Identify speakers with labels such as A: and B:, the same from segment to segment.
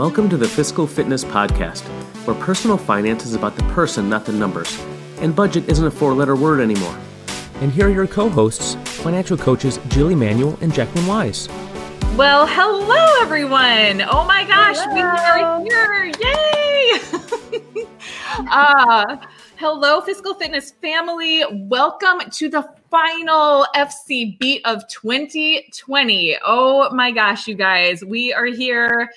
A: Welcome to the Fiscal Fitness Podcast, where personal finance is about the person, not the numbers, and budget isn't a four letter word anymore. And here are your co hosts, financial coaches Jill Emanuel and Jacqueline Wise.
B: Well, hello, everyone. Oh my gosh, hello. we are here. Yay! uh, hello, Fiscal Fitness family. Welcome to the final FC beat of 2020. Oh my gosh, you guys, we are here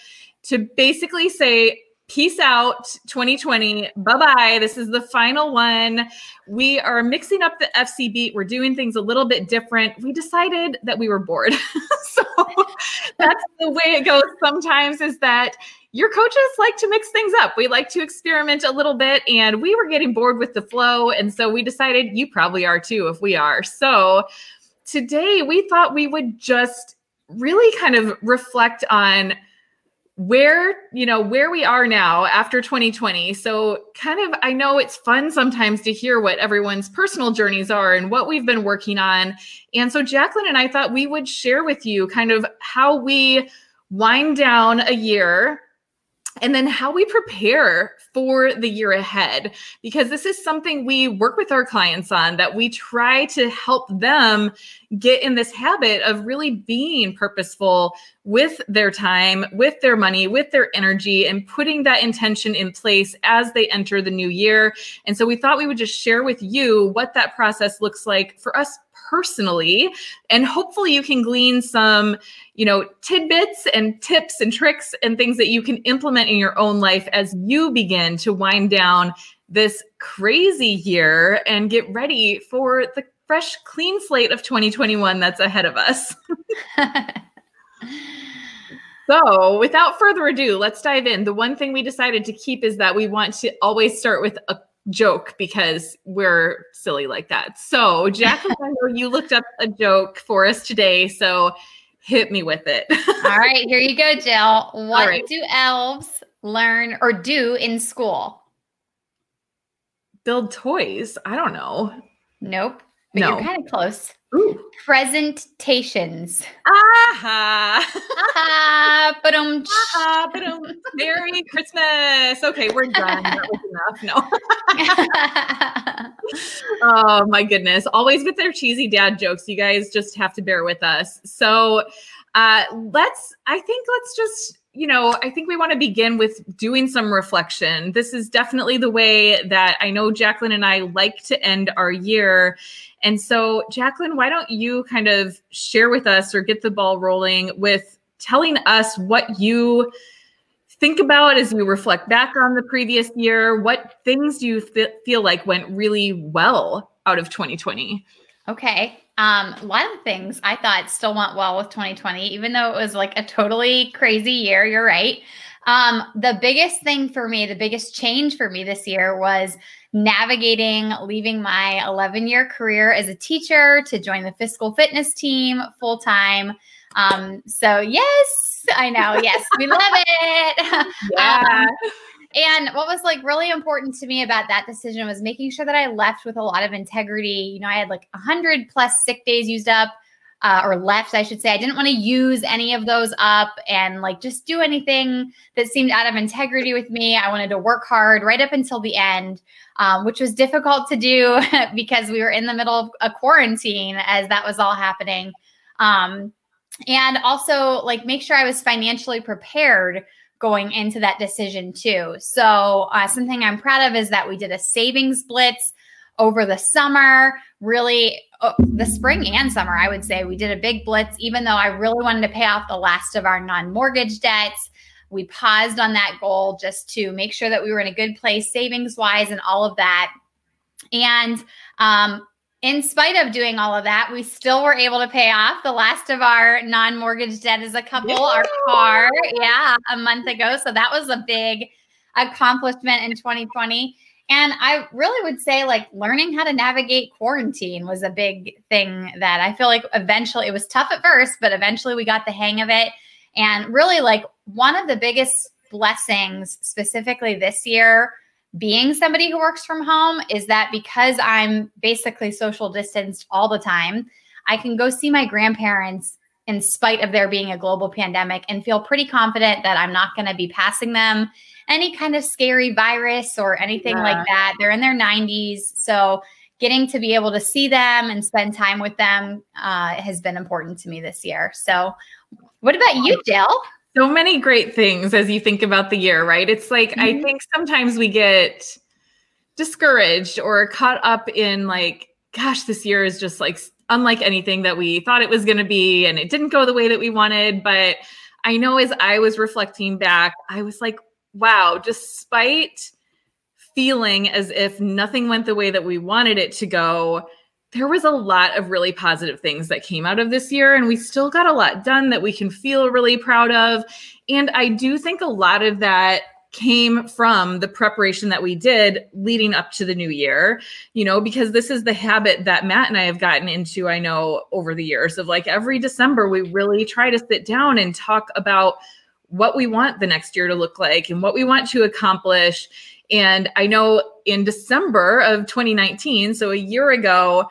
B: to basically say peace out 2020 bye bye this is the final one. We are mixing up the fc beat. We're doing things a little bit different. We decided that we were bored. So that's the way it goes sometimes is that your coaches like to mix things up. We like to experiment a little bit and we were getting bored with the flow and so we decided you probably are too if we are. So today we thought we would just really kind of reflect on where you know where we are now after 2020 so kind of i know it's fun sometimes to hear what everyone's personal journeys are and what we've been working on. And so jacqueline and i thought we would share with you kind of how we wind down a year and then how we prepare for the year ahead because this is something we work with our clients on that we try to help them get in this habit of really being purposeful with their time with their money with their energy and putting that intention in place as they enter the new year. And so we thought we would just share with you what that process looks like for us personally and hopefully you can glean some you know tidbits and tips and tricks and things that you can implement in your own life as you begin to wind down this crazy year and get ready for the fresh clean slate of 2021 that's ahead of us So, without further ado, let's dive in. The one thing we decided to keep is that we want to always start with a joke because we're silly like that. So, Jack, I know you looked up a joke for us today. So, hit me with it.
C: All right, here you go, Jill. What right. do elves learn or do in school?
B: Build toys. I don't know.
C: Nope. But no. you're kind of close.
B: Ooh.
C: Presentations.
B: Aha.
C: Aha. But um.
B: Aha. But um. Merry Christmas. Okay, we're done. That was enough. No. oh my goodness. Always with their cheesy dad jokes. You guys just have to bear with us. So, uh, let's. I think let's just you know, I think we want to begin with doing some reflection. This is definitely the way that I know Jacqueline and I like to end our year. And so, Jacqueline, why don't you kind of share with us or get the ball rolling with telling us what you think about as you reflect back on the previous year? What things do you feel like went really well out of 2020?
C: Okay. Um, a lot of things I thought still went well with 2020, even though it was like a totally crazy year. You're right. Um, the biggest thing for me, the biggest change for me this year was navigating leaving my 11 year career as a teacher to join the fiscal fitness team full time. Um, so, yes, I know. Yes, we love it.
B: Yeah. Um,
C: and what was like really important to me about that decision was making sure that I left with a lot of integrity. You know, I had like 100 plus sick days used up uh, or left, I should say. I didn't want to use any of those up and like just do anything that seemed out of integrity with me. I wanted to work hard right up until the end, um, which was difficult to do because we were in the middle of a quarantine as that was all happening. Um, and also, like, make sure I was financially prepared going into that decision too. So, uh, something I'm proud of is that we did a savings blitz over the summer, really oh, the spring and summer, I would say we did a big blitz, even though I really wanted to pay off the last of our non mortgage debts. We paused on that goal just to make sure that we were in a good place savings wise and all of that. And um, in spite of doing all of that, we still were able to pay off the last of our non mortgage debt as a couple, yeah. our car, yeah, a month ago. So that was a big accomplishment in 2020. And I really would say, like, learning how to navigate quarantine was a big thing that I feel like eventually it was tough at first, but eventually we got the hang of it. And really, like, one of the biggest blessings specifically this year, being somebody who works from home, is that because I'm basically social distanced all the time, I can go see my grandparents in spite of there being a global pandemic and feel pretty confident that I'm not going to be passing them any kind of scary virus or anything yeah. like that. They're in their 90s. So getting to be able to see them and spend time with them uh, has been important to me this year. So, what about you, Jill?
B: So many great things as you think about the year, right? It's like, mm-hmm. I think sometimes we get discouraged or caught up in like, gosh, this year is just like unlike anything that we thought it was going to be. And it didn't go the way that we wanted. But I know as I was reflecting back, I was like, wow, despite feeling as if nothing went the way that we wanted it to go, there was a lot of really positive things that came out of this year, and we still got a lot done that we can feel really proud of. And I do think a lot of that came from the preparation that we did leading up to the new year, you know, because this is the habit that Matt and I have gotten into, I know, over the years of like every December, we really try to sit down and talk about what we want the next year to look like and what we want to accomplish. And I know in December of 2019, so a year ago,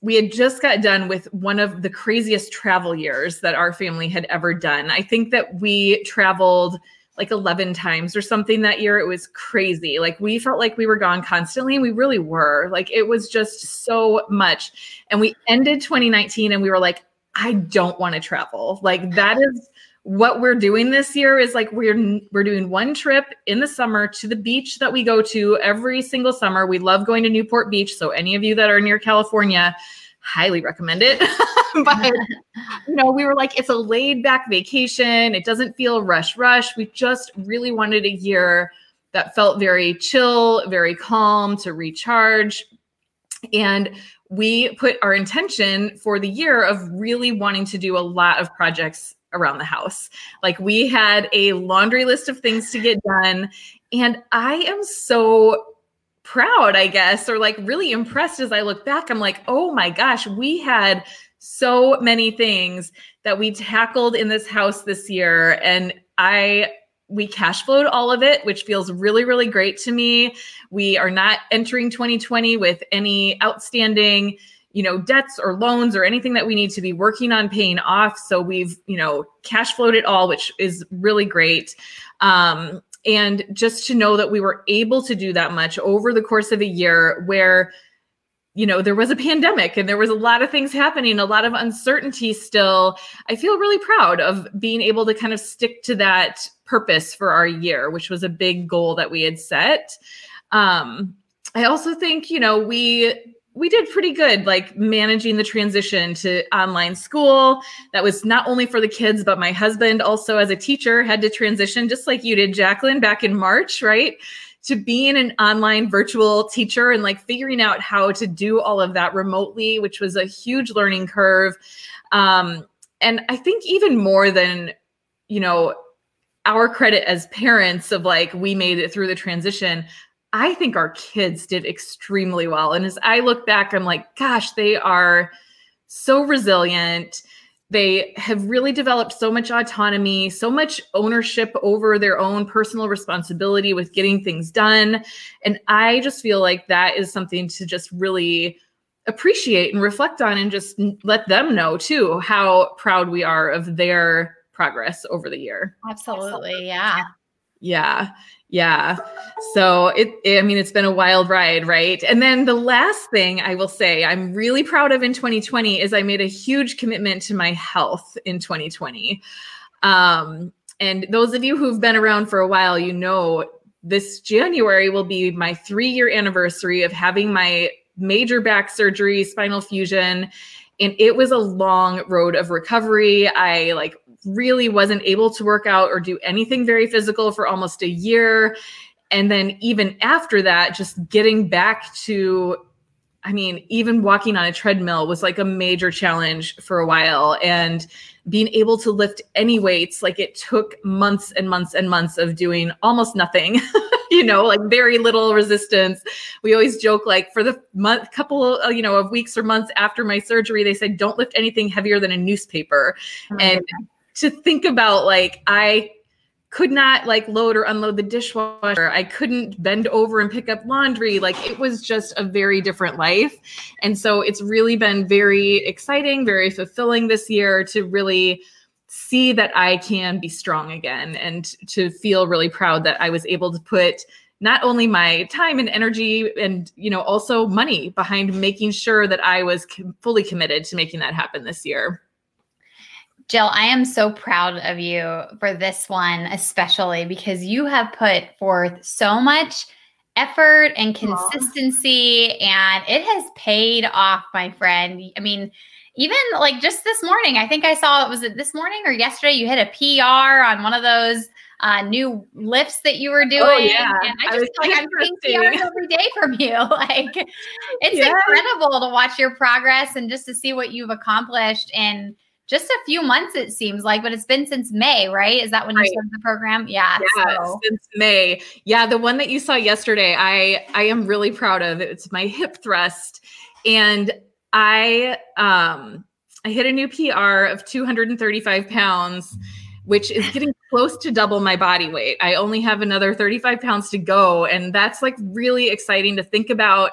B: we had just got done with one of the craziest travel years that our family had ever done. I think that we traveled like 11 times or something that year. It was crazy. Like we felt like we were gone constantly and we really were. Like it was just so much. And we ended 2019 and we were like, I don't want to travel. Like that is what we're doing this year is like we're we're doing one trip in the summer to the beach that we go to every single summer. We love going to Newport Beach, so any of you that are near California, highly recommend it. but you know, we were like it's a laid back vacation. It doesn't feel rush rush. We just really wanted a year that felt very chill, very calm to recharge. And we put our intention for the year of really wanting to do a lot of projects around the house. Like we had a laundry list of things to get done. And I am so proud, I guess, or like really impressed as I look back. I'm like, oh my gosh, we had so many things that we tackled in this house this year. And I we cash flowed all of it, which feels really, really great to me. We are not entering 2020 with any outstanding you know debts or loans or anything that we need to be working on paying off. So we've you know cash flowed it all which is really great. Um, and just to know that we were able to do that much over the course of a year where you know there was a pandemic and there was a lot of things happening a lot of uncertainty still i feel really proud of being able to kind of stick to that purpose for our year which was a big goal that we had set. Um, i also think you know we we did pretty good like managing the transition to online school. That was not only for the kids but my husband also as a teacher had to transition just like you did jacqueline back in march right? To being an online virtual teacher and like figuring out how to do all of that remotely which was a huge learning curve. Um, and i think even more than you know our credit as parents of like we made it through the transition I think our kids did extremely well. And as I look back, I'm like, gosh, they are so resilient. They have really developed so much autonomy, so much ownership over their own personal responsibility with getting things done. And I just feel like that is something to just really appreciate and reflect on and just let them know too how proud we are of their progress over the year.
C: Absolutely. Yeah.
B: Yeah. Yeah. So it, it, I mean, it's been a wild ride, right? And then the last thing I will say I'm really proud of in 2020 is I made a huge commitment to my health in 2020. Um, and those of you who've been around for a while, you know, this January will be my three year anniversary of having my major back surgery, spinal fusion. And it was a long road of recovery. I like really wasn't able to work out or do anything very physical for almost a year. And then even after that, just getting back to, I mean, even walking on a treadmill was like a major challenge for a while. And being able to lift any weights, like it took months and months and months of doing almost nothing. you know, like very little resistance. We always joke like for the month, couple, of, you know, of weeks or months after my surgery, they said don't lift anything heavier than a newspaper. Oh and to think about like I could not like load or unload the dishwasher. I couldn't bend over and pick up laundry. Like it was just a very different life. And so it's really been very exciting, very fulfilling this year to really see that I can be strong again and to feel really proud that I was able to put not only my time and energy and you know also money behind making sure that I was com- fully committed to making that happen this year.
C: Jill, I am so proud of you for this one, especially because you have put forth so much effort and consistency, Aww. and it has paid off, my friend. I mean, even like just this morning, I think I saw it was it this morning or yesterday, you hit a PR on one of those uh, new lifts that you were doing. Oh,
B: yeah.
C: And I just I like I'm seeing PRs every day from you. Like it's yeah. incredible to watch your progress and just to see what you've accomplished in just a few months, it seems like, but it's been since May, right? Is that when right. you started the program? Yeah.
B: Yeah, so. since May. Yeah, the one that you saw yesterday, I I am really proud of. It's my hip thrust. And I um I hit a new PR of 235 pounds, which is getting close to double my body weight. I only have another 35 pounds to go. And that's like really exciting to think about.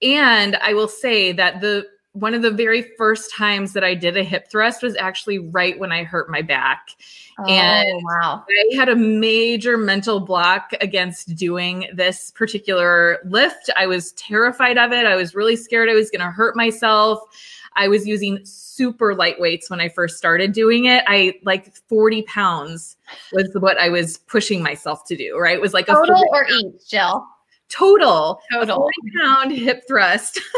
B: And I will say that the one of the very first times that I did a hip thrust was actually right when I hurt my back.
C: Oh, and wow.
B: I had a major mental block against doing this particular lift. I was terrified of it. I was really scared I was going to hurt myself. I was using super light weights when I first started doing it. I like 40 pounds was what I was pushing myself to do, right? It was like
C: total a total or each, Jill?
B: Total.
C: Total.
B: 40 pound hip thrust.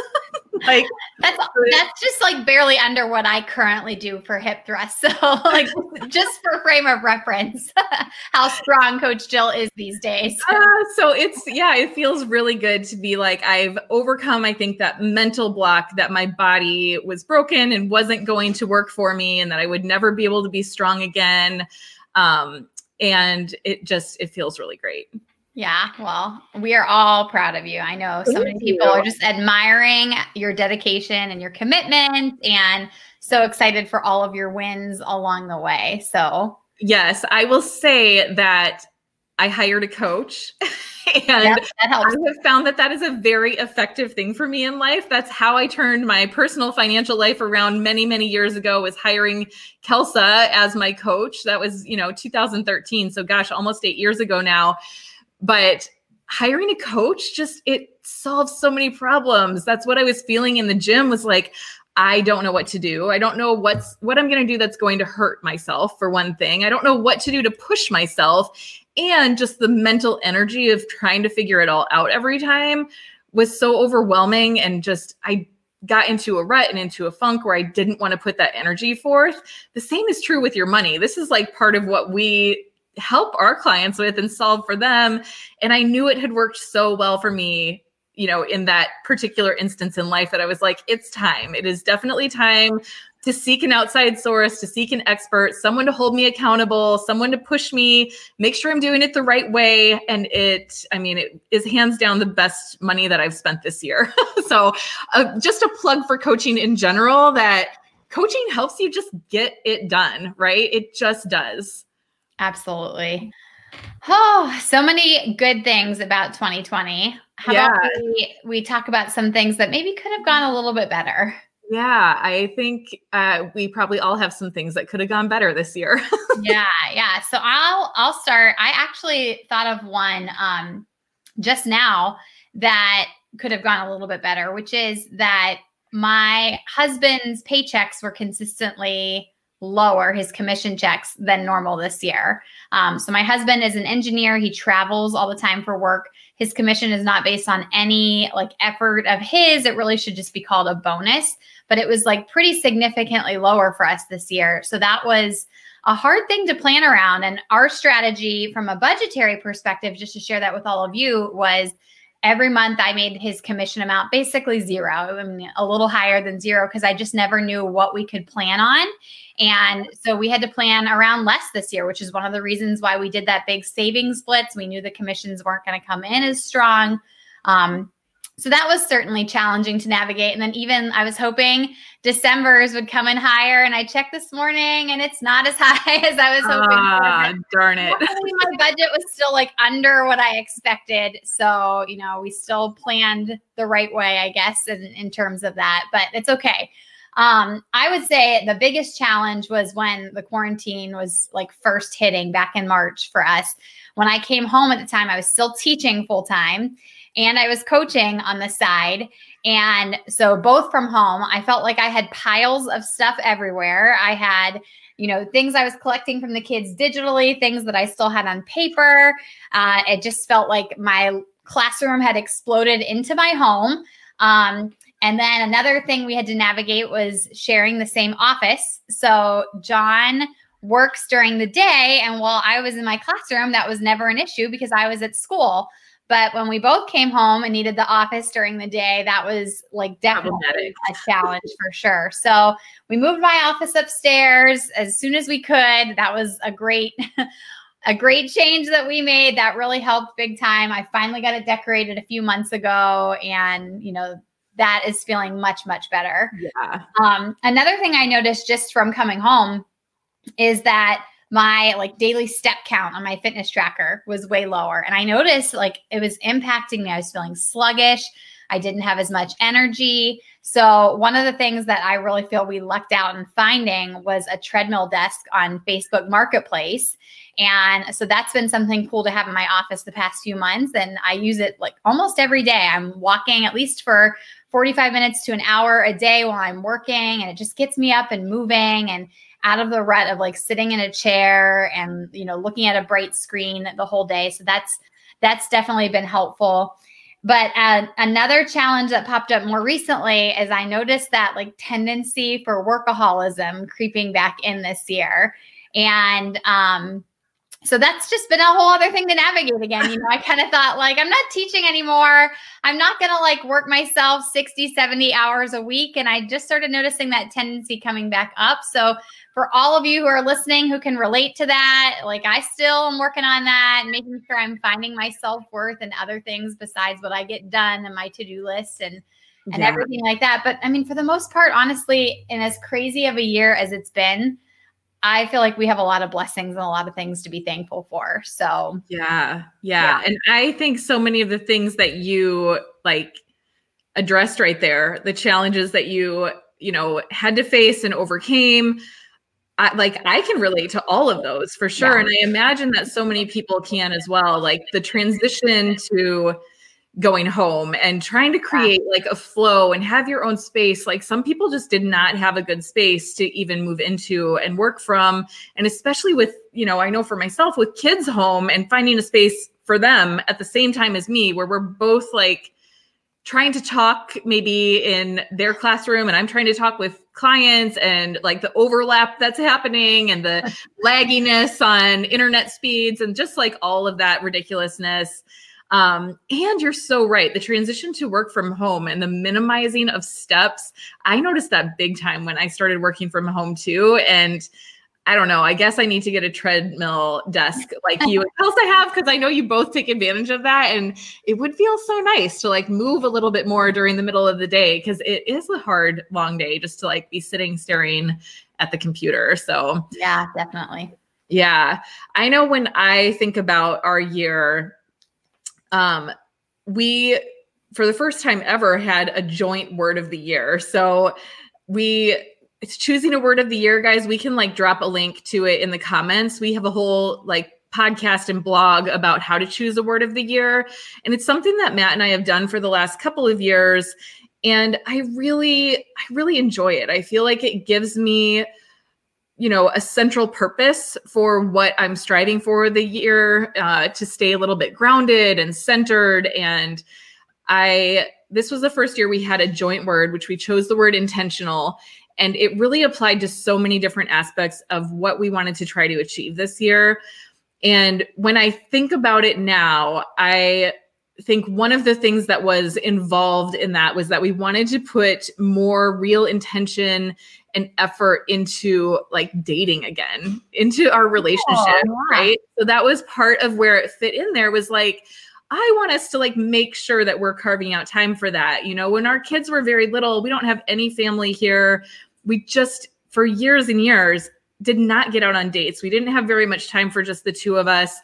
C: like that's that's just like barely under what I currently do for hip thrust. So like just for frame of reference, how strong Coach Jill is these days.
B: Uh, so it's yeah, it feels really good to be like I've overcome. I think that mental block that my body was broken and wasn't going to work for me, and that I would never be able to be strong again. Um, and it just it feels really great.
C: Yeah, well, we are all proud of you. I know so Thank many people you. are just admiring your dedication and your commitment and so excited for all of your wins along the way. So,
B: yes, I will say that I hired a coach and yep, I have found that that is a very effective thing for me in life. That's how I turned my personal financial life around many, many years ago was hiring Kelsa as my coach. That was, you know, 2013. So gosh, almost eight years ago now but hiring a coach just it solves so many problems. That's what i was feeling in the gym was like i don't know what to do. I don't know what's what i'm going to do that's going to hurt myself for one thing. I don't know what to do to push myself. And just the mental energy of trying to figure it all out every time was so overwhelming and just i got into a rut and into a funk where i didn't want to put that energy forth. The same is true with your money. This is like part of what we help our clients with and solve for them. And I knew it had worked so well for me, you know, in that particular instance in life that I was like, it's time. It is definitely time to seek an outside source, to seek an expert, someone to hold me accountable, someone to push me, make sure I'm doing it the right way. And it, I mean, it is hands down the best money that I've spent this year. so, uh, just a plug for coaching in general that coaching helps you just get it done, right? It just does.
C: Absolutely. Oh, so many good things about 2020. How yeah. about we, we talk about some things that maybe could have gone a little bit better?
B: Yeah, I think uh, we probably all have some things that could have gone better this year.
C: yeah, yeah. So I'll I'll start. I actually thought of one um, just now that could have gone a little bit better, which is that my husband's paychecks were consistently lower his commission checks than normal this year. Um, so my husband is an engineer. He travels all the time for work. His commission is not based on any like effort of his. It really should just be called a bonus, but it was like pretty significantly lower for us this year. So that was a hard thing to plan around. And our strategy from a budgetary perspective, just to share that with all of you, was every month I made his commission amount basically zero. I mean, a little higher than zero because I just never knew what we could plan on. And so we had to plan around less this year, which is one of the reasons why we did that big savings blitz. We knew the commissions weren't going to come in as strong. Um, so that was certainly challenging to navigate. And then even I was hoping December's would come in higher, and I checked this morning, and it's not as high as I was hoping.
B: Ah, darn it!
C: my budget was still like under what I expected, so you know we still planned the right way, I guess, in, in terms of that. But it's okay. Um, I would say the biggest challenge was when the quarantine was like first hitting back in March for us. When I came home at the time, I was still teaching full time and I was coaching on the side. And so, both from home, I felt like I had piles of stuff everywhere. I had, you know, things I was collecting from the kids digitally, things that I still had on paper. Uh, it just felt like my classroom had exploded into my home. Um, and then another thing we had to navigate was sharing the same office. So, John works during the day. And while I was in my classroom, that was never an issue because I was at school. But when we both came home and needed the office during the day, that was like definitely a challenge for sure. So we moved my office upstairs as soon as we could. That was a great a great change that we made that really helped big time. I finally got it decorated a few months ago and, you know, that is feeling much much better.
B: Yeah.
C: Um another thing I noticed just from coming home is that my like daily step count on my fitness tracker was way lower. And I noticed like it was impacting me. I was feeling sluggish. I didn't have as much energy. So, one of the things that I really feel we lucked out in finding was a treadmill desk on Facebook Marketplace. And so that's been something cool to have in my office the past few months. And I use it like almost every day. I'm walking at least for 45 minutes to an hour a day while I'm working, and it just gets me up and moving. And out of the rut of like sitting in a chair and you know looking at a bright screen the whole day. So that's that's definitely been helpful. But uh, another challenge that popped up more recently is i noticed that like tendency for workaholism creeping back in this year. And um so that's just been a whole other thing to navigate again. You know i kind of thought like i'm not teaching anymore. I'm not going to like work myself 60 70 hours a week. And i just started noticing that tendency coming back up. So for all of you who are listening who can relate to that, like I still am working on that and making sure I'm finding my self worth and other things besides what I get done and my to do list and and yeah. everything like that. But I mean, for the most part, honestly, in as crazy of a year as it's been, I feel like we have a lot of blessings and a lot of things to be thankful for. So
B: yeah, yeah, yeah. and I think so many of the things that you like addressed right there, the challenges that you you know had to face and overcame I, like I can relate to all of those for sure. Yeah. And I imagine that so many people can as well. Like the transition to going home and trying to create like a flow and have your own space. Like some people just did not have a good space to even move into and work from. And especially with, you know, I know for myself with kids home and finding a space for them at the same time as me, where we're both like, trying to talk maybe in their classroom and I'm trying to talk with clients and like the overlap that's happening and the lagginess on internet speeds and just like all of that ridiculousness. Um, and you're so right. The transition to work from home and the minimizing of steps, I noticed that big time when I started working from home too. And I don't know. I guess I need to get a treadmill desk like you. Else I have? Because I know you both take advantage of that. And it would feel so nice to like move a little bit more during the middle of the day because it is a hard, long day just to like be sitting staring at the computer. So,
C: yeah, definitely.
B: Yeah. I know when I think about our year, um, we, for the first time ever, had a joint word of the year. So, we it's choosing a word of the year, guys. We can like drop a link to it in the comments. We have a whole like podcast and blog about how to choose a word of the year. And it's something that Matt and I have done for the last couple of years. And I really, I really enjoy it. I feel like it gives me, you know, a central purpose for what I'm striving for the year uh, to stay a little bit grounded and centered. And I, this was the first year we had a joint word, which we chose the word intentional. And it really applied to so many different aspects of what we wanted to try to achieve this year. And when I think about it now, I think one of the things that was involved in that was that we wanted to put more real intention and effort into like dating again, into our relationship, oh, yeah. right? So that was part of where it fit in there was like, I want us to like make sure that we're carving out time for that. You know, when our kids were very little, we don't have any family here. We just, for years and years, did not get out on dates. We didn't have very much time for just the two of us.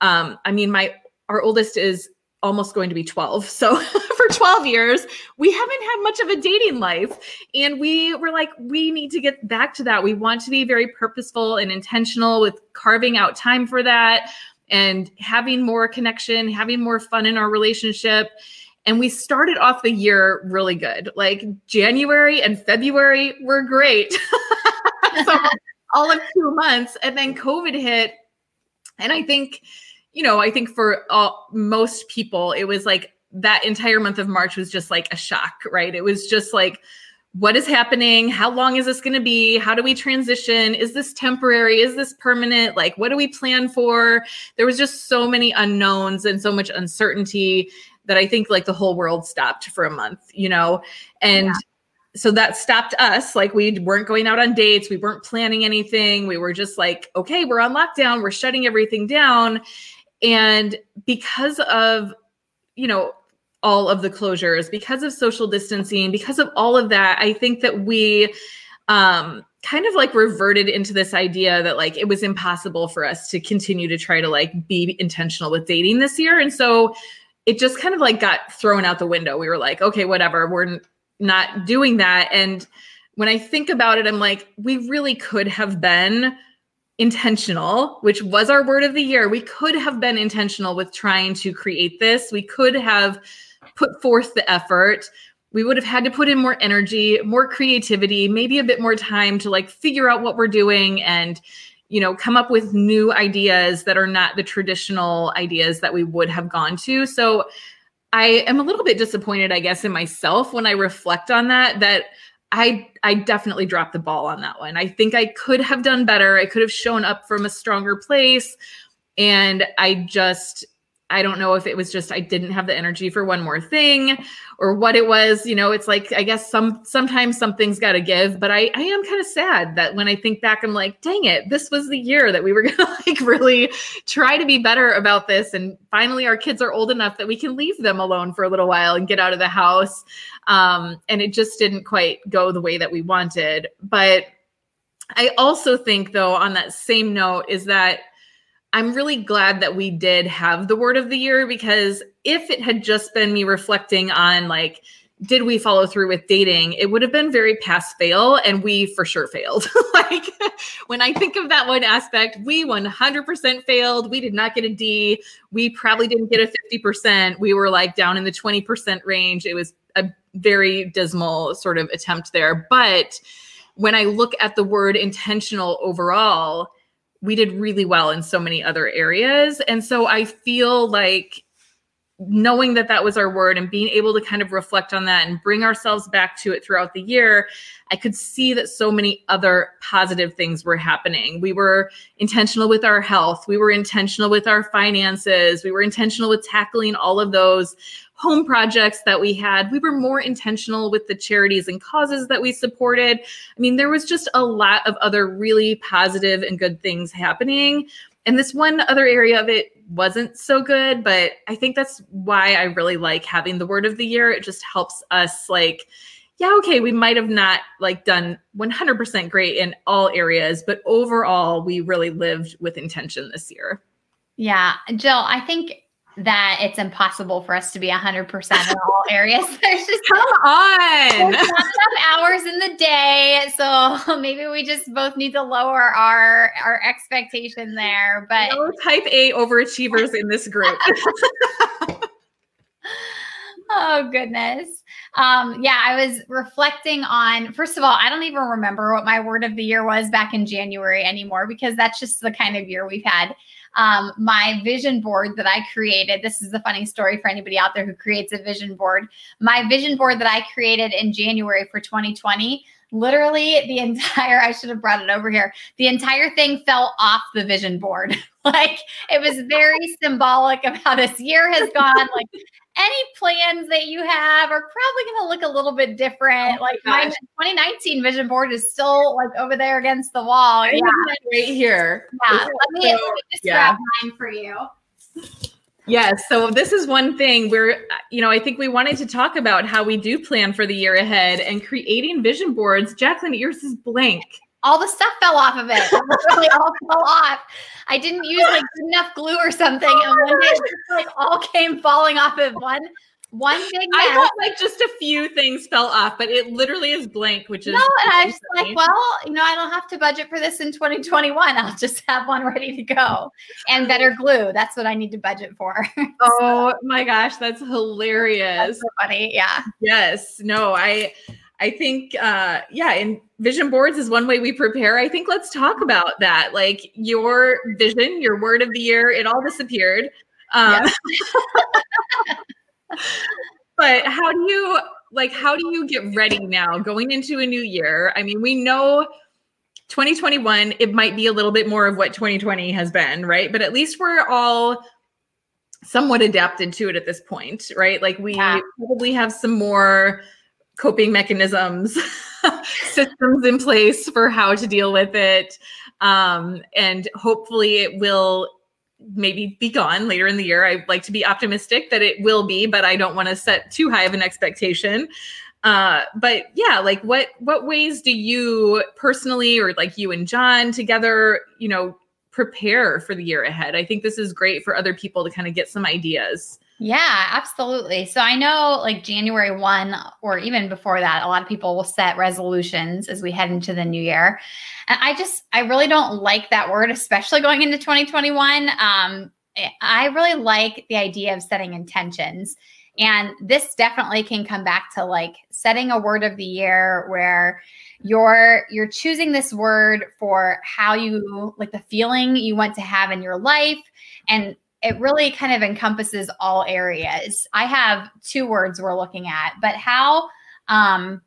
B: Um, I mean, my our oldest is almost going to be 12. So for 12 years, we haven't had much of a dating life. And we were like, we need to get back to that. We want to be very purposeful and intentional with carving out time for that and having more connection, having more fun in our relationship. And we started off the year really good. Like January and February were great. so all of two months. And then COVID hit. And I think, you know, I think for all, most people, it was like that entire month of March was just like a shock, right? It was just like, what is happening? How long is this going to be? How do we transition? Is this temporary? Is this permanent? Like, what do we plan for? There was just so many unknowns and so much uncertainty that I think like the whole world stopped for a month, you know? And yeah. so that stopped us. Like, we weren't going out on dates, we weren't planning anything. We were just like, okay, we're on lockdown, we're shutting everything down. And because of, you know, all of the closures because of social distancing because of all of that i think that we um kind of like reverted into this idea that like it was impossible for us to continue to try to like be intentional with dating this year and so it just kind of like got thrown out the window we were like okay whatever we're not doing that and when i think about it i'm like we really could have been intentional, which was our word of the year. We could have been intentional with trying to create this. We could have put forth the effort we would have had to put in more energy more creativity maybe a bit more time to like figure out what we're doing and you know come up with new ideas that are not the traditional ideas that we would have gone to. So i am a little bit disappointed i guess in myself when i reflect on that that i i definitely dropped the ball on that one. I think i could have done better. I could have shown up from a stronger place. And i just I don't know if it was just I didn't have the energy for one more thing or what it was. You know, it's like I guess some sometimes something's got to give, but I I am kind of sad that when I think back, I'm like, dang it, this was the year that we were gonna like really try to be better about this, and finally our kids are old enough that we can leave them alone for a little while and get out of the house. Um, and it just didn't quite go the way that we wanted, but. I also think, though, on that same note, is that I'm really glad that we did have the word of the year because if it had just been me reflecting on like, did we follow through with dating? It would have been very pass fail, and we for sure failed. like when I think of that one aspect, we 100% failed. We did not get a D. We probably didn't get a 50%. We were like down in the 20% range. It was a very dismal sort of attempt there. But when I look at the word intentional overall, we did really well in so many other areas. And so I feel like knowing that that was our word and being able to kind of reflect on that and bring ourselves back to it throughout the year, I could see that so many other positive things were happening. We were intentional with our health, we were intentional with our finances, we were intentional with tackling all of those home projects that we had. We were more intentional with the charities and causes that we supported. I mean, there was just a lot of other really positive and good things happening. And this one other area of it wasn't so good, but I think that's why I really like having the word of the year. It just helps us like yeah, okay, we might have not like done 100% great in all areas, but overall we really lived with intention this year.
C: Yeah, Jill, I think that it's impossible for us to be 100% in all areas. There's just
B: come on.
C: There's not enough hours in the day. So maybe we just both need to lower our our expectation there. But
B: no type A overachievers in this group.
C: oh goodness. Um, yeah, I was reflecting on, first of all, I don't even remember what my word of the year was back in January anymore because that's just the kind of year we've had um, my vision board that I created. This is a funny story for anybody out there who creates a vision board. My vision board that I created in January for 2020 literally the entire i should have brought it over here the entire thing fell off the vision board like it was very symbolic of how this year has gone like any plans that you have are probably going to look a little bit different. Oh like my 2019 vision board is still like over there against the wall.
B: Yeah, right here.
C: Yeah, let me, so, let me describe yeah. mine for you.
B: Yes. So this is one thing where, you know, I think we wanted to talk about how we do plan for the year ahead and creating vision boards. Jacqueline, yours is blank.
C: All the stuff fell off of it. Literally all fell off. I didn't use like enough glue or something. And one day it like all came falling off of one one big
B: I thought like just a few things fell off, but it literally is blank, which is
C: no. And I was like, well, you know, I don't have to budget for this in 2021. I'll just have one ready to go and better glue. That's what I need to budget for.
B: oh my gosh, that's hilarious. That's
C: so funny. Yeah.
B: Yes. No, I I think uh yeah, and vision boards is one way we prepare. I think let's talk about that. Like your vision, your word of the year, it all disappeared. Um, yeah. but how do you like how do you get ready now going into a new year? I mean, we know 2021 it might be a little bit more of what 2020 has been, right? But at least we're all somewhat adapted to it at this point, right? Like we yeah. probably have some more coping mechanisms, systems in place for how to deal with it. Um, and hopefully it will maybe be gone later in the year. I like to be optimistic that it will be, but I don't want to set too high of an expectation. Uh, but yeah, like what what ways do you personally or like you and John together, you know, prepare for the year ahead? I think this is great for other people to kind of get some ideas.
C: Yeah, absolutely. So I know like January 1 or even before that, a lot of people will set resolutions as we head into the new year. And I just, I really don't like that word, especially going into 2021. Um, I really like the idea of setting intentions. And this definitely can come back to like setting a word of the year where you're you're choosing this word for how you like the feeling you want to have in your life and it really kind of encompasses all areas. I have two words we're looking at, but how um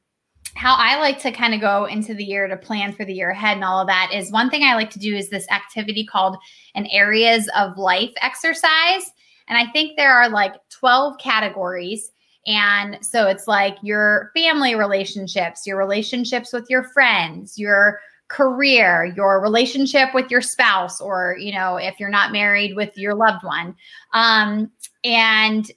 C: how I like to kind of go into the year to plan for the year ahead and all of that is one thing I like to do is this activity called an areas of life exercise. And I think there are like 12 categories. And so it's like your family relationships, your relationships with your friends, your career, your relationship with your spouse, or, you know, if you're not married with your loved one. Um, and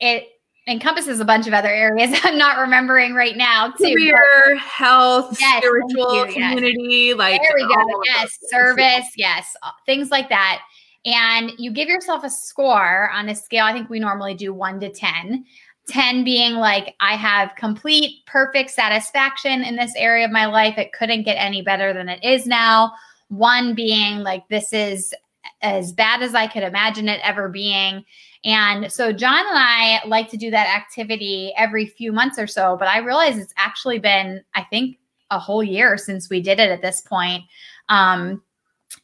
C: it encompasses a bunch of other areas I'm not remembering right now, too.
B: Career, health, yes, spiritual, community, yes. like
C: there we go. Yes, service, yes, uh, things like that. And you give yourself a score on a scale. I think we normally do one to 10. 10 being like, I have complete, perfect satisfaction in this area of my life. It couldn't get any better than it is now. One being like, this is as bad as I could imagine it ever being. And so John and I like to do that activity every few months or so, but I realize it's actually been, I think, a whole year since we did it at this point. Um,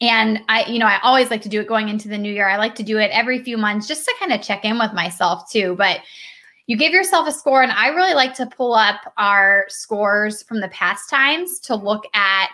C: and I, you know, I always like to do it going into the new year. I like to do it every few months just to kind of check in with myself too. But you give yourself a score. And I really like to pull up our scores from the past times to look at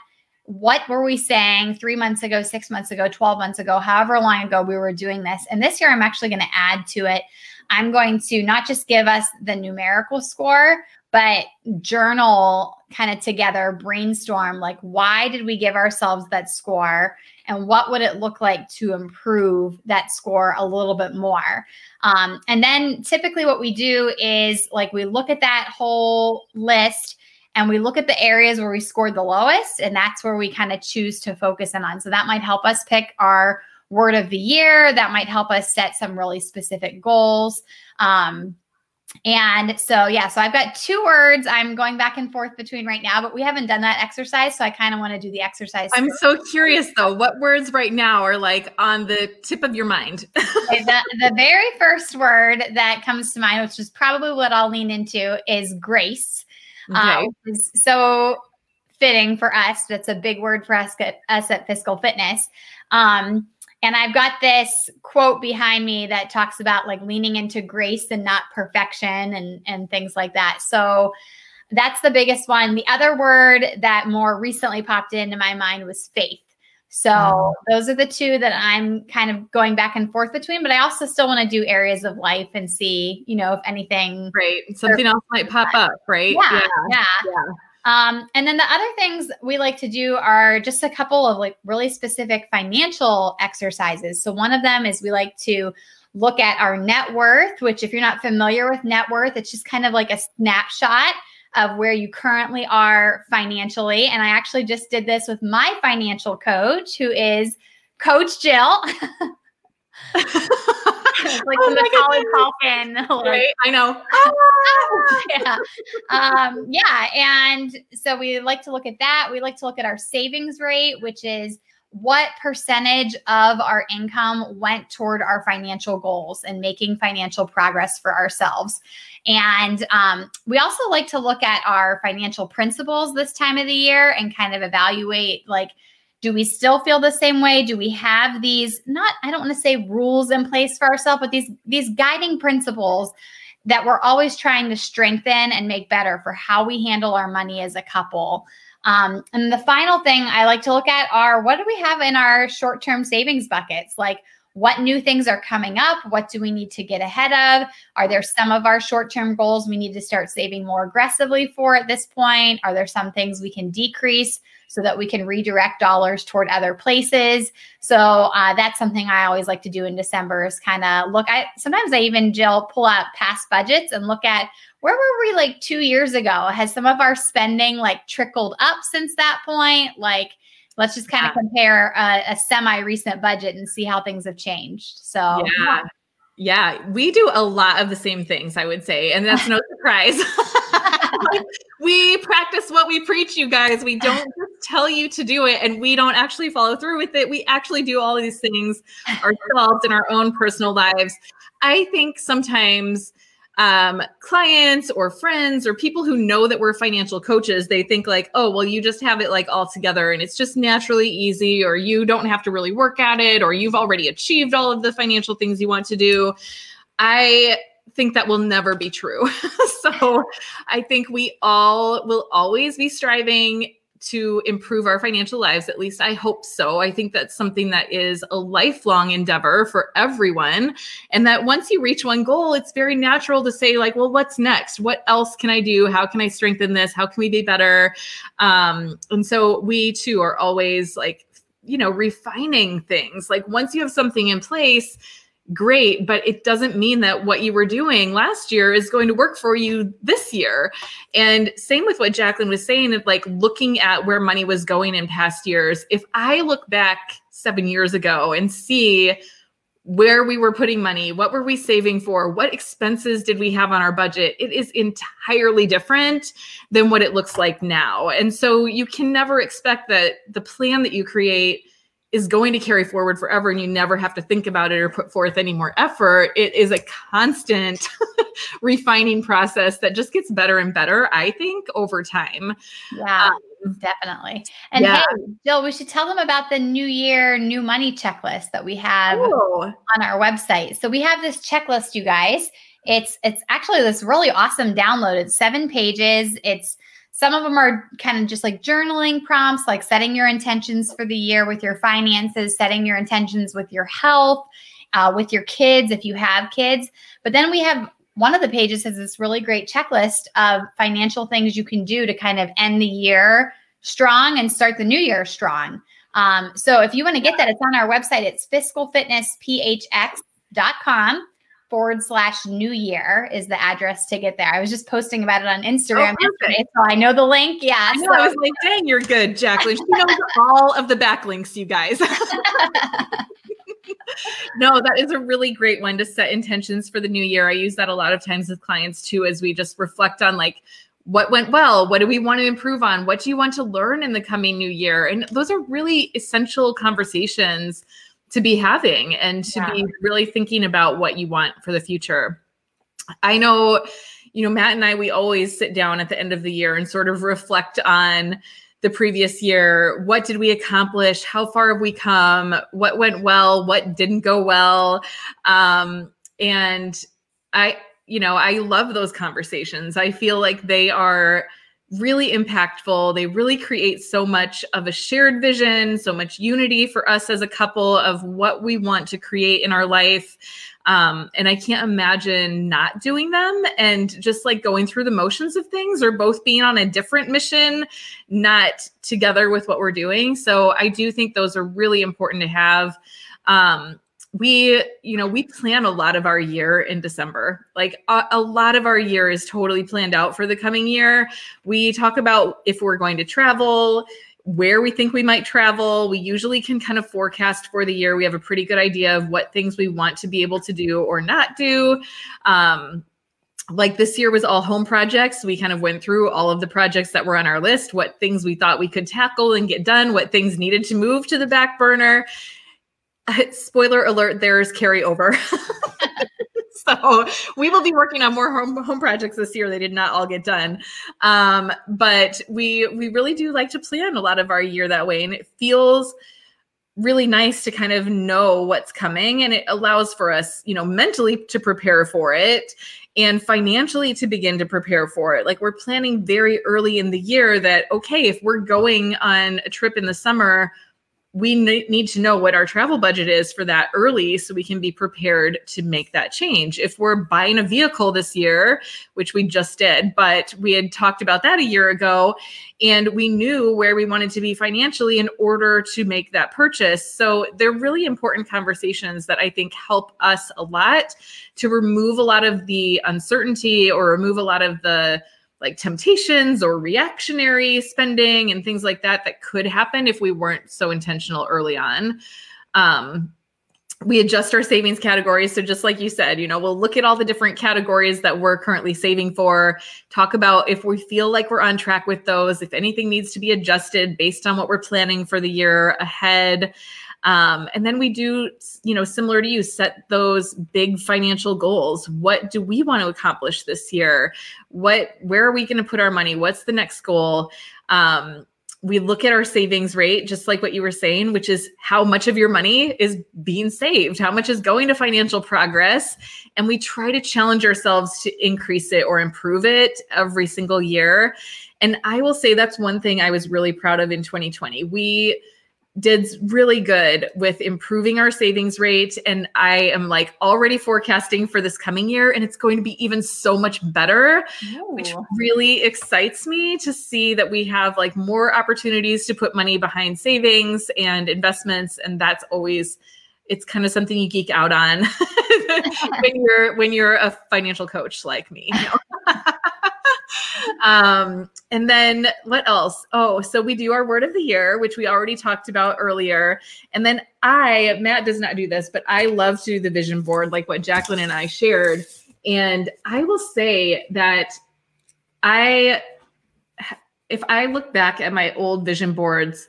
C: what were we saying three months ago, six months ago, 12 months ago, however long ago we were doing this. And this year, I'm actually going to add to it. I'm going to not just give us the numerical score, but journal kind of together, brainstorm like, why did we give ourselves that score? And what would it look like to improve that score a little bit more? Um, and then typically, what we do is like we look at that whole list and we look at the areas where we scored the lowest, and that's where we kind of choose to focus in on. So that might help us pick our word of the year. That might help us set some really specific goals. Um, and so, yeah, so I've got two words I'm going back and forth between right now, but we haven't done that exercise. So I kind of want to do the exercise.
B: I'm first. so curious though, what words right now are like on the tip of your mind?
C: okay, the, the very first word that comes to mind, which is probably what I'll lean into, is grace. Okay. Uh, so fitting for us. That's a big word for us at, us at Fiscal Fitness. Um, and I've got this quote behind me that talks about like leaning into grace and not perfection and, and things like that. So that's the biggest one. The other word that more recently popped into my mind was faith. So mm. those are the two that I'm kind of going back and forth between, but I also still want to do areas of life and see, you know, if anything.
B: Right. Something else might pop up, right?
C: Yeah. Yeah. yeah. yeah. Um, and then the other things we like to do are just a couple of like really specific financial exercises. So one of them is we like to look at our net worth, which, if you're not familiar with net worth, it's just kind of like a snapshot of where you currently are financially. And I actually just did this with my financial coach, who is Coach Jill. like oh the Macaulay Culkin.
B: right, I know.
C: yeah, um, yeah, and so we like to look at that. We like to look at our savings rate, which is what percentage of our income went toward our financial goals and making financial progress for ourselves. And um, we also like to look at our financial principles this time of the year and kind of evaluate like, do we still feel the same way do we have these not i don't want to say rules in place for ourselves but these these guiding principles that we're always trying to strengthen and make better for how we handle our money as a couple um, and the final thing I like to look at are what do we have in our short term savings buckets? Like, what new things are coming up? What do we need to get ahead of? Are there some of our short term goals we need to start saving more aggressively for at this point? Are there some things we can decrease so that we can redirect dollars toward other places? So uh, that's something I always like to do in December is kind of look. I sometimes I even Jill pull out past budgets and look at where were we like two years ago? Has some of our spending like trickled up since that point? Like let's just kind of compare a, a semi recent budget and see how things have changed. So,
B: yeah. yeah. Yeah, we do a lot of the same things, I would say, and that's no surprise. we practice what we preach, you guys. We don't just tell you to do it and we don't actually follow through with it. We actually do all of these things ourselves in our own personal lives. I think sometimes um, clients or friends or people who know that we're financial coaches, they think like, oh, well, you just have it like all together and it's just naturally easy, or you don't have to really work at it, or you've already achieved all of the financial things you want to do. I think that will never be true. so I think we all will always be striving to improve our financial lives. At least I hope so. I think that's something that is a lifelong endeavor for everyone. And that once you reach one goal, it's very natural to say, like, well, what's next? What else can I do? How can I strengthen this? How can we be better? Um, and so we too are always like, you know, refining things. Like once you have something in place, great, but it doesn't mean that what you were doing last year is going to work for you this year. And same with what Jacqueline was saying of like looking at where money was going in past years. If I look back seven years ago and see where we were putting money, what were we saving for, what expenses did we have on our budget, it is entirely different than what it looks like now. And so you can never expect that the plan that you create is going to carry forward forever and you never have to think about it or put forth any more effort. It is a constant refining process that just gets better and better, I think, over time.
C: Yeah. Um, definitely. And yeah. hey, Jill, we should tell them about the New Year, New Money checklist that we have oh. on our website. So we have this checklist, you guys. It's it's actually this really awesome download. It's seven pages. It's some of them are kind of just like journaling prompts, like setting your intentions for the year with your finances, setting your intentions with your health, uh, with your kids, if you have kids. But then we have one of the pages has this really great checklist of financial things you can do to kind of end the year strong and start the new year strong. Um, so if you want to get that, it's on our website. It's fiscalfitnessphx.com forward slash new year is the address to get there. I was just posting about it on Instagram oh, yesterday, so I know the link. Yeah.
B: I, know, so. I was like, dang, you're good, Jacqueline. She knows all of the backlinks, you guys. no, that is a really great one to set intentions for the new year. I use that a lot of times with clients too, as we just reflect on like, what went well? What do we want to improve on? What do you want to learn in the coming new year? And those are really essential conversations to be having and to yeah. be really thinking about what you want for the future. I know, you know, Matt and I, we always sit down at the end of the year and sort of reflect on the previous year. What did we accomplish? How far have we come? What went well? What didn't go well? Um, and I, you know, I love those conversations. I feel like they are really impactful. They really create so much of a shared vision, so much unity for us as a couple of what we want to create in our life. Um, and I can't imagine not doing them and just like going through the motions of things or both being on a different mission, not together with what we're doing. So I do think those are really important to have. Um, we you know we plan a lot of our year in december. Like a, a, lot of our year is totally planned out for the coming year. We talk about if we're going to travel where we think we might travel. We usually can kind of forecast for the year. We have a pretty good idea of what things we want to be able to do or not do. Um, like this year was all home projects. We kind of went through all of the projects that were on our list, what things we thought we could tackle and get done, what things needed to move to the back burner. Spoiler alert, there's carryover. so we will be working on more home, home projects this year. They did not all get done. Um, but we we really do like to plan a lot of our year that way. And it feels really nice to kind of know what's coming and it allows for us you know mentally to prepare for it and financially to begin to prepare for it like we're planning very early in the year that okay if we're going on a trip in the summer we need to know what our travel budget is for that early so we can be prepared to make that change. If we're buying a vehicle this year, which we just did, but we had talked about that a year ago, and we knew where we wanted to be financially in order to make that purchase. So they're really important conversations that I think help us a lot to remove a lot of the uncertainty or remove a lot of the like temptations or reactionary spending and things like that that could happen if we weren't so intentional early on. Um, we adjust our savings categories. So, just like you said, you know, we'll look at all the different categories that we're currently saving for, talk about if we feel like we're on track with those, if anything needs to be adjusted based on what we're planning for the year ahead. Um, and then we do, you know, similar to you, set those big financial goals. What do we want to accomplish this year? What, where are we going to put our money? What's the next goal? Um, we look at our savings rate, just like what you were saying, which is how much of your money is being saved, how much is going to financial progress. And we try to challenge ourselves to increase it or improve it every single year. And I will say that's one thing I was really proud of in 2020. We, did really good with improving our savings rate. And I am like already forecasting for this coming year, and it's going to be even so much better, Ooh. which oh. really excites me to see that we have like more opportunities to put money behind savings and investments. And that's always it's kind of something you geek out on when you're when you're a financial coach like me. You know? Um, and then what else? Oh, so we do our word of the year, which we already talked about earlier. And then I, Matt does not do this, but I love to do the vision board, like what Jacqueline and I shared. And I will say that I, if I look back at my old vision boards,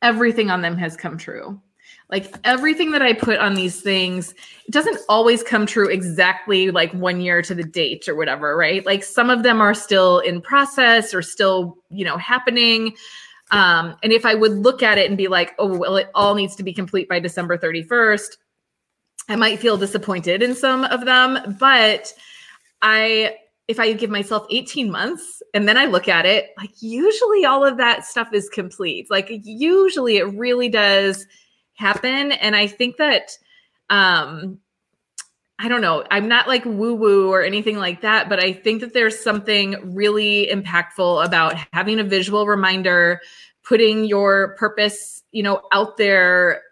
B: everything on them has come true. Like everything that I put on these things, it doesn't always come true exactly like one year to the date or whatever, right? Like some of them are still in process or still, you know, happening. Um, and if I would look at it and be like, oh, well, it all needs to be complete by December 31st, I might feel disappointed in some of them. But I, if I give myself 18 months and then I look at it, like usually all of that stuff is complete. Like usually it really does happen. And I think that um I don't know. I'm not like woo woo or anything like that, but I think that there's something really impactful about having a visual reminder, putting your purpose, you know, out there,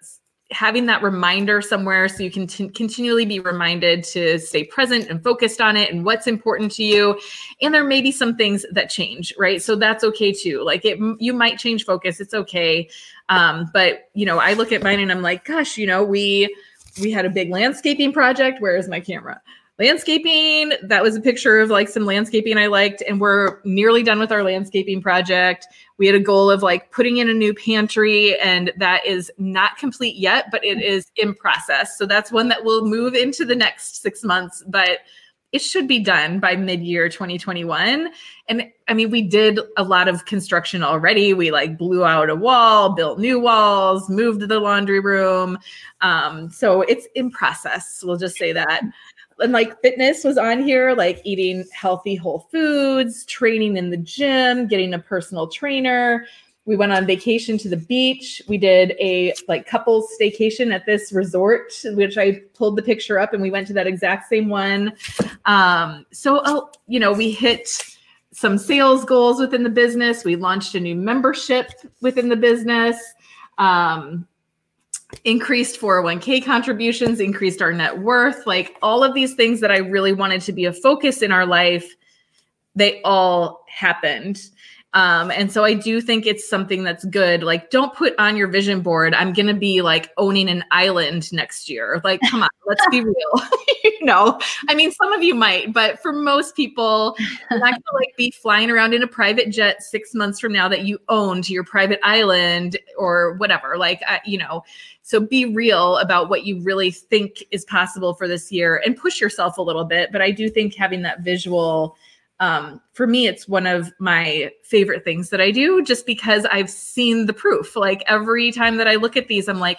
B: having that reminder somewhere so you can t- continually be reminded to stay present and focused on it and what's important to you. And there may be some things that change right? So that's okay too. Like it you might change focus. It's okay. Um, but you know i look at mine and i'm like gosh you know we we had a big landscaping project. Where is my camera landscaping that was a picture of like some landscaping i liked and we're nearly done with our landscaping project. We had a goal of like putting in a new pantry and that is not complete yet but it is in process. So that's one that will move into the next six months but it should be done by mid-year 2021 and i mean we did a lot of construction already. We like blew out a wall built new walls moved the laundry room. Um, so it's in process we'll just say that and like fitness was on here, like eating healthy whole foods, training in the gym, getting a personal trainer. We went on vacation to the beach. We did a like couples staycation at this resort, which I pulled the picture up and we went to that exact same one. Um, so, oh, you know, we hit some sales goals within the business. We launched a new membership within the business. Um, increased 401k contributions, increased our net worth, like all of these things that I really wanted to be a focus in our life, they all happened. Um, and so I do think it's something that's good. Like, don't put on your vision board, I'm going to be like owning an island next year. Like, come on, let's be real. you know, I mean, some of you might, but for most people, you're not going to like be flying around in a private jet six months from now that you own to your private island or whatever. Like, uh, you know, so be real about what you really think is possible for this year and push yourself a little bit. But I do think having that visual, um, for me, it's one of my favorite things that I do just because I've seen the proof. Like every time that I look at these, I'm like,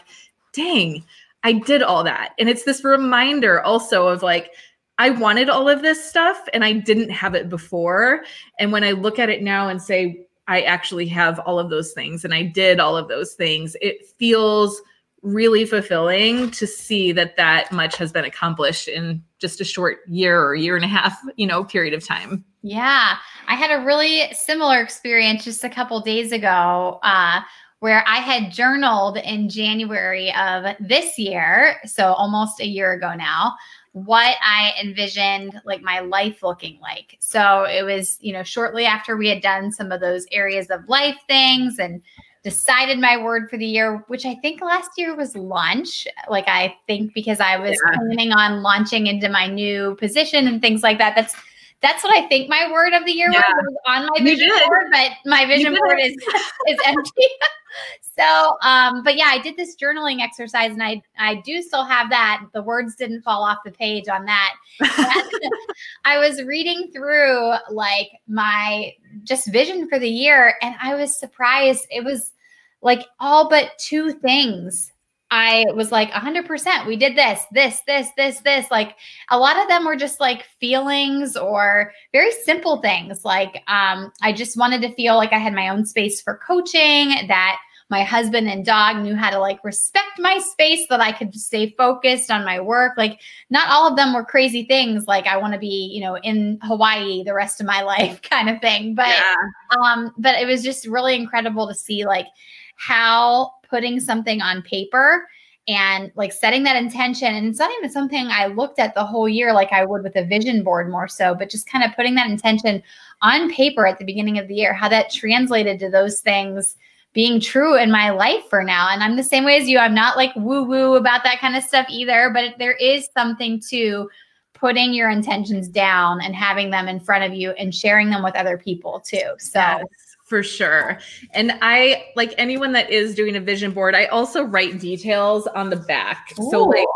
B: dang, I did all that. And it's this reminder also of like, I wanted all of this stuff and I didn't have it before. And when I look at it now and say, I actually have all of those things and I did all of those things, it feels really fulfilling to see that that much has been accomplished in just a short year or year and a half, you know, period of time.
C: Yeah, I had a really similar experience just a couple days ago uh, where I had journaled in January of this year, so almost a year ago now, what I envisioned like my life looking like. So it was, you know, shortly after we had done some of those areas of life things and decided my word for the year, which I think last year was launch. Like I think because I was yeah. planning on launching into my new position and things like that. That's that's what I think my word of the year yeah. was on my vision board, but my vision board is is empty. so um, but yeah, I did this journaling exercise and I I do still have that. The words didn't fall off the page on that. I was reading through like my just vision for the year and I was surprised. It was like all but two things I was like 100%. We did this, this, this, this, this. Like a lot of them were just like feelings or very simple things. Like um, I just wanted to feel like I had my own space for coaching, that my husband and dog knew how to like respect my space, that I could stay focused on my work. Like not all of them were crazy things. Like I want to be, you know, in Hawaii the rest of my life kind of thing. But, yeah. um, but it was just really incredible to see like how putting something on paper and like setting that intention. And it's not even something I looked at the whole year like I would with a vision board more so, but just kind of putting that intention on paper at the beginning of the year, how that translated to those things being true in my life for now. And I'm the same way as you. I'm not like woo woo about that kind of stuff either, but there is something to putting your intentions down and having them in front of you and sharing them with other people too. So yes
B: for sure. And I like anyone that is doing a vision board, I also write details on the back. Ooh. So like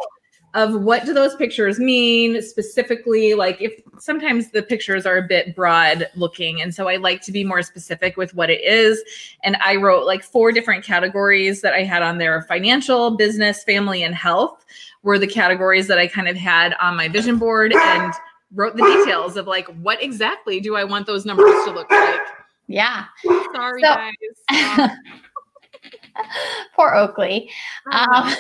B: of what do those pictures mean specifically like if sometimes the pictures are a bit broad looking and so i like to be more specific with what it is and i wrote like four different categories that i had on there financial business family and health were the categories that i kind of had on my vision board and wrote the details of like what exactly do i want those numbers to look like
C: yeah.
B: Sorry, so, guys.
C: poor Oakley. Um,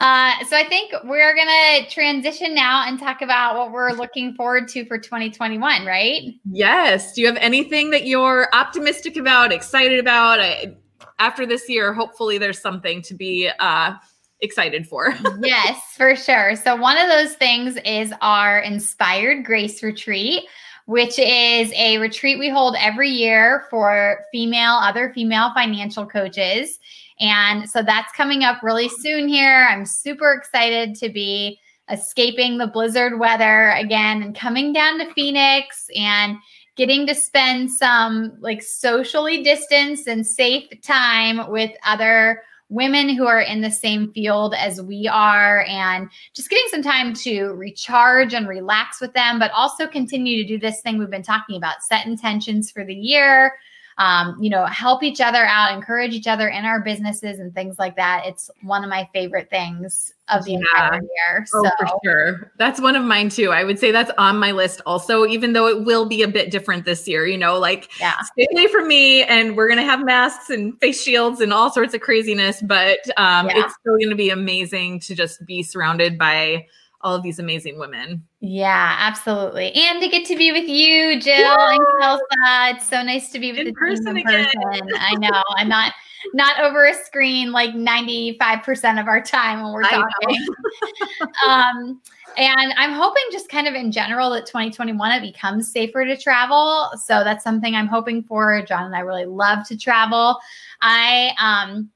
C: uh, so I think we're gonna transition now and talk about what we're looking forward to for 2021, right?
B: Yes. Do you have anything that you're optimistic about, excited about? I, after this year, hopefully there's something to be uh, excited for.
C: yes, for sure. So one of those things is our inspired grace retreat which is a retreat we hold every year for female, other female financial coaches. And so that's coming up really soon here. I'm super excited to be escaping the blizzard weather again and coming down to Phoenix and getting to spend some like socially distanced and safe time with other women who are in the same field as we are and just getting some time to recharge and relax with them, but also continue to do this thing we've been talking about set intentions for the year, um, you know, help each other out, encourage each other in our businesses and things like that. It's one of my favorite things of the yeah. entire year.
B: So. Oh, for sure. That's one of mine too. I would say that's on my list also, even though it will be a bit different this year, you know, like yeah. stay away from me and we're going to have masks and face shields and all sorts of craziness, but um, yeah. it's still going to be amazing to just be surrounded by all of these amazing women.
C: Yeah, absolutely. And to get to be with you, Jill yeah. and Kelsa. It's so nice to be with you in person in person. I know. I'm not not over a screen like 95% of our time when we're talking. um, and I'm hoping just kind of in general that 2021 it becomes safer to travel. So that's something I'm hoping for. John and I really love to travel. I um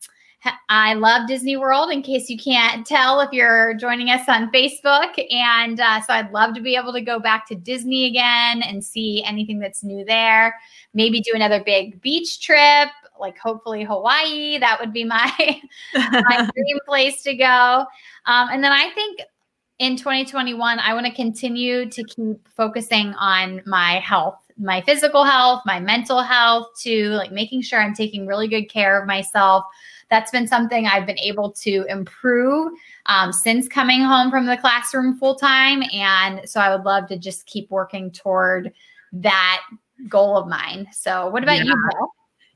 C: I love Disney World in case you can't tell if you're joining us on Facebook. And uh, so I'd love to be able to go back to Disney again and see anything that's new there. Maybe do another big beach trip like hopefully Hawaii. That would be my my dream place to go. Um, and then I think in 2021, I want to continue to keep focusing on my health, my physical health, my mental health, to like making sure I'm taking really good care of myself. That's been something I've been able to improve um, since coming home from the classroom full time. And so I would love to just keep working toward that goal of mine. So, what about yeah. you?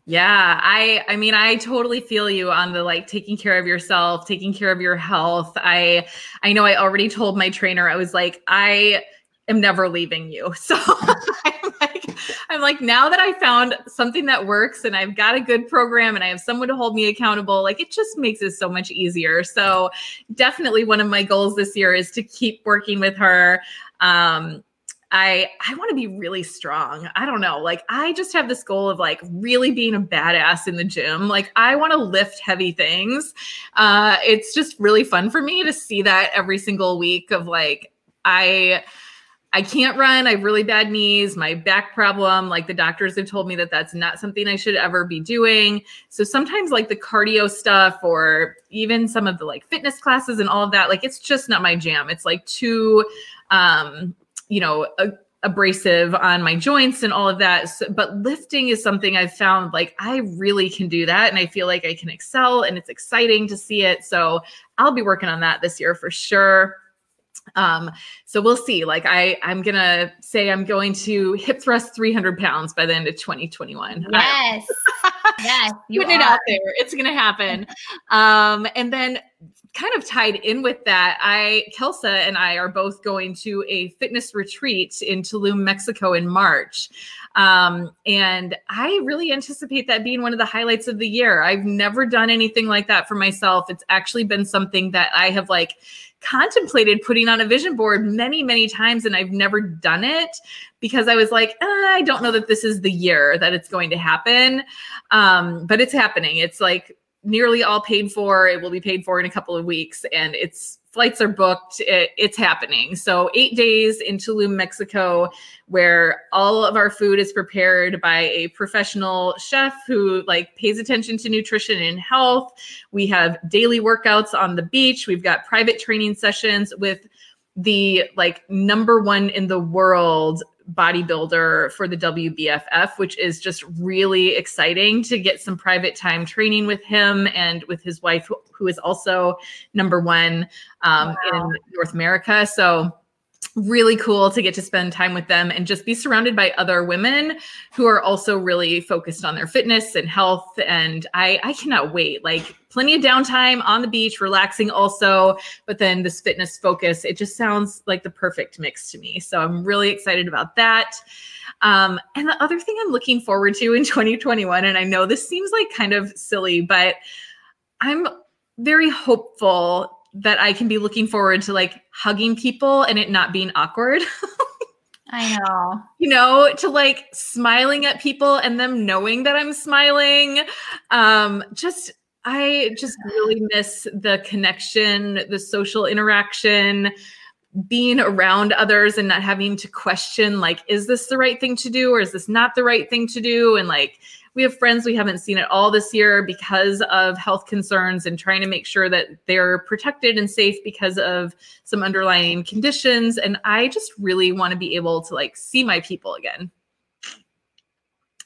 B: Yeah, I I mean I totally feel you on the like taking care of yourself, taking care of your health. I I know I already told my trainer I was like I am never leaving you. So I'm like I'm like now that I found something that works and I've got a good program and I have someone to hold me accountable, like it just makes it so much easier. So definitely one of my goals this year is to keep working with her um I I want to be really strong. I don't know. Like I just have this goal of like really being a badass in the gym. Like I want to lift heavy things. Uh it's just really fun for me to see that every single week of like I I can't run. I have really bad knees, my back problem. Like the doctors have told me that that's not something I should ever be doing. So sometimes, like the cardio stuff or even some of the like fitness classes and all of that, like it's just not my jam. It's like too, um, you know, a, abrasive on my joints and all of that. So, but lifting is something I've found like I really can do that and I feel like I can excel and it's exciting to see it. So I'll be working on that this year for sure. Um, so we'll see. Like I, I'm gonna say I'm going to hip thrust 300 pounds by the end of 2021.
C: Yes,
B: yes, putting are. it out there. It's gonna happen. Um, and then kind of tied in with that, I Kelsa and I are both going to a fitness retreat in Tulum, Mexico in March. Um, and I really anticipate that being one of the highlights of the year. I've never done anything like that for myself. It's actually been something that I have like contemplated putting on a vision board many, many times, and I've never done it because I was like, eh, I don't know that this is the year that it's going to happen. Um, but it's happening. It's like nearly all paid for. It will be paid for in a couple of weeks, and it's flights are booked. It, it's happening. So eight days in Tulum, Mexico, where all of our food is prepared by a professional chef who like pays attention to nutrition and health. We have daily workouts on the beach. We've got private training sessions with the like number one in the world bodybuilder for the WBFF, which is just really exciting to get some private time training with him and with his wife, who is also number one um, wow. in North America. So really cool to get to spend time with them and just be surrounded by other women who are also really focused on their fitness and health. And i i cannot wait. Like plenty of downtime on the beach relaxing also but then this fitness focus it just sounds like the perfect mix to me. So i'm really excited about that. Um, and the other thing i'm looking forward to in 2021 and i know this seems like kind of silly but i'm very hopeful that I can be looking forward to like hugging people and it not being awkward.
C: I know.
B: You know, to like smiling at people and them knowing that I'm smiling. Um just I just really miss the connection, the social interaction, being around others and not having to question like is this the right thing to do or is this not the right thing to do and like we have friends we haven't seen it all this year because of health concerns and trying to make sure that they're protected and safe because of some underlying conditions. And I just really want to be able to like see my people again.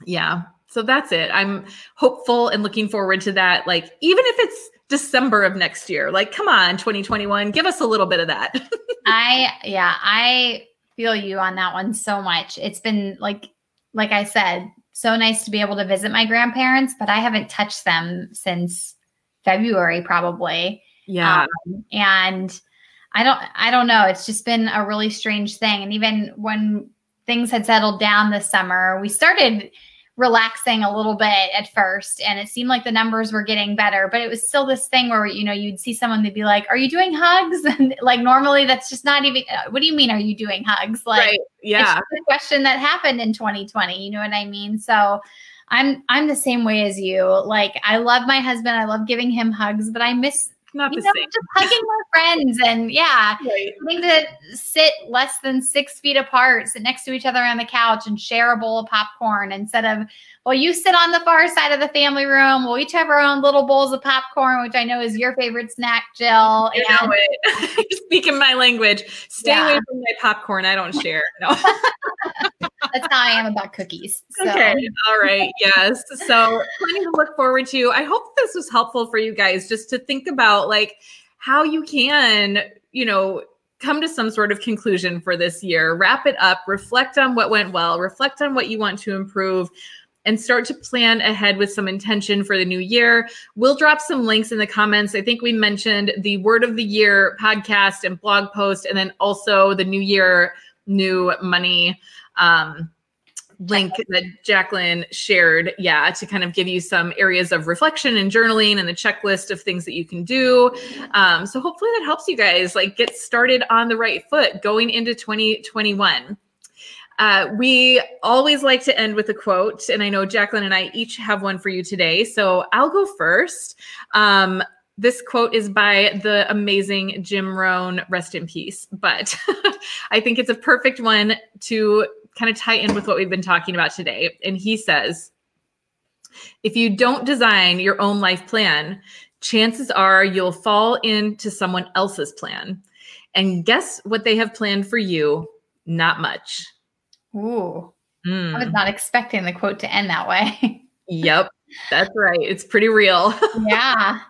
B: Yeah. So that's it. I'm hopeful and looking forward to that. Like, even if it's December of next year, like, come on, 2021, give us a little bit of that.
C: I, yeah, I feel you on that one so much. It's been like, like I said, so nice to be able to visit my grandparents, but I haven't touched them since February, probably.
B: Yeah.
C: Um, and I don't I don't know. It's just been a really strange thing. And even when things had settled down this summer, we started relaxing a little bit at first and it seemed like the numbers were getting better but it was still this thing where you know you'd see someone they'd be like are you doing hugs? And like normally that's just not even uh, what do you mean are you doing hugs? Like
B: right. yeah.
C: it's a question that happened in 2020 you know what i mean? So i'm i'm the same way as you. Like i love my husband i love giving him hugs but i miss
B: not
C: you
B: the
C: know,
B: same.
C: just hugging my friends and yeah,
B: Right.
C: getting to sit less than six feet apart, sit next to each other on the couch and share a bowl of popcorn instead of, well, you sit on the far side of the family room. We'll each have our own little bowls of popcorn, which I know is your favorite snack, Jill.
B: You
C: And-
B: know it. Speaking my language. Stay
C: Yeah.
B: away from my popcorn. I don't share. No.
C: That's how I am about cookies. So.
B: Okay. All right. Yes. So plenty to look forward to. I hope this was helpful for you guys just to think about like how you can, you know, come to some sort of conclusion for this year, wrap it up, reflect on what went well, reflect on what you want to improve. And start to plan ahead with some intention for the new year. We'll drop some links in the comments. I think we mentioned the Word of the Year podcast and blog post, and then also the New Year New Money um, link that Jacqueline shared, yeah, to kind of give you some areas of reflection and journaling and the checklist of things that you can do. Um, so hopefully that helps you guys like get started on the right foot going into 2021. Uh, we always like to end with a quote, and I know Jacqueline and I each have one for you today. So I'll go first. Um, this quote is by the amazing Jim Rohn, rest in peace. But I think it's a perfect one to kind of tie in with what we've been talking about today. And he says, if you don't design your own life plan, chances are you'll fall into someone else's plan. And guess what they have planned for you? Not much.
C: Ooh,
B: Mm.
C: I was not expecting the quote to end that way.
B: Yep, that's right. It's pretty real.
C: yeah.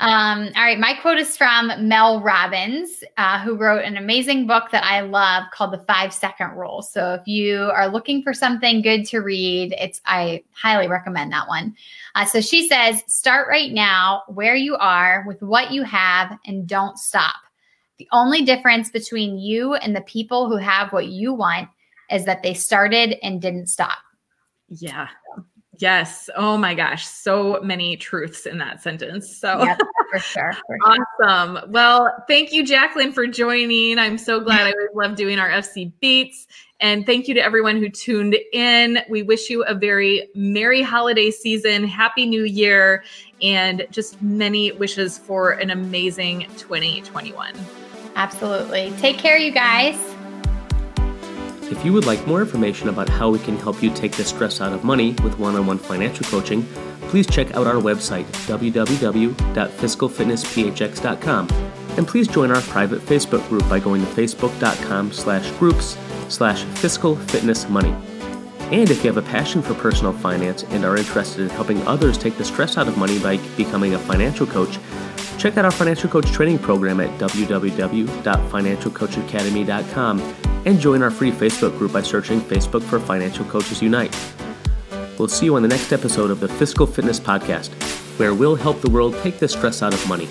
C: Um, all right. My quote is from Mel Robbins, uh, who wrote an amazing book that I love called The Five Second Rule. So if you are looking for something good to read, it's I highly recommend that one. Uh, so she says, start right now where you are with what you have and don't stop. The only difference between you and the people who have what you want is that they started and didn't stop.
B: yeah. Yes. Oh my gosh. So many truths in that sentence. So
C: Yep, for sure. For sure.
B: Awesome. Well, thank you, Jacqueline, for joining. I'm so glad. I always love doing our FC Beats. And thank you to everyone who tuned in. We wish you a very merry holiday season, happy new year, and just many wishes for an amazing 2021.
C: Absolutely. Take care, you guys.
A: If you would like more information about how we can help you take the stress out of money with one on one financial coaching, please check out our website, www.fiscalfitnessphx.com. And please join our private Facebook group by going to facebook.com slash groups slash fiscal fitness money. And if you have a passion for personal finance and are interested in helping others take the stress out of money by becoming a financial coach, check out our financial coach training program at www.financialcoachacademy.com and join our free Facebook group by searching Facebook for Financial Coaches Unite. We'll see you on the next episode of the Fiscal Fitness Podcast, where we'll help the world take the stress out of money.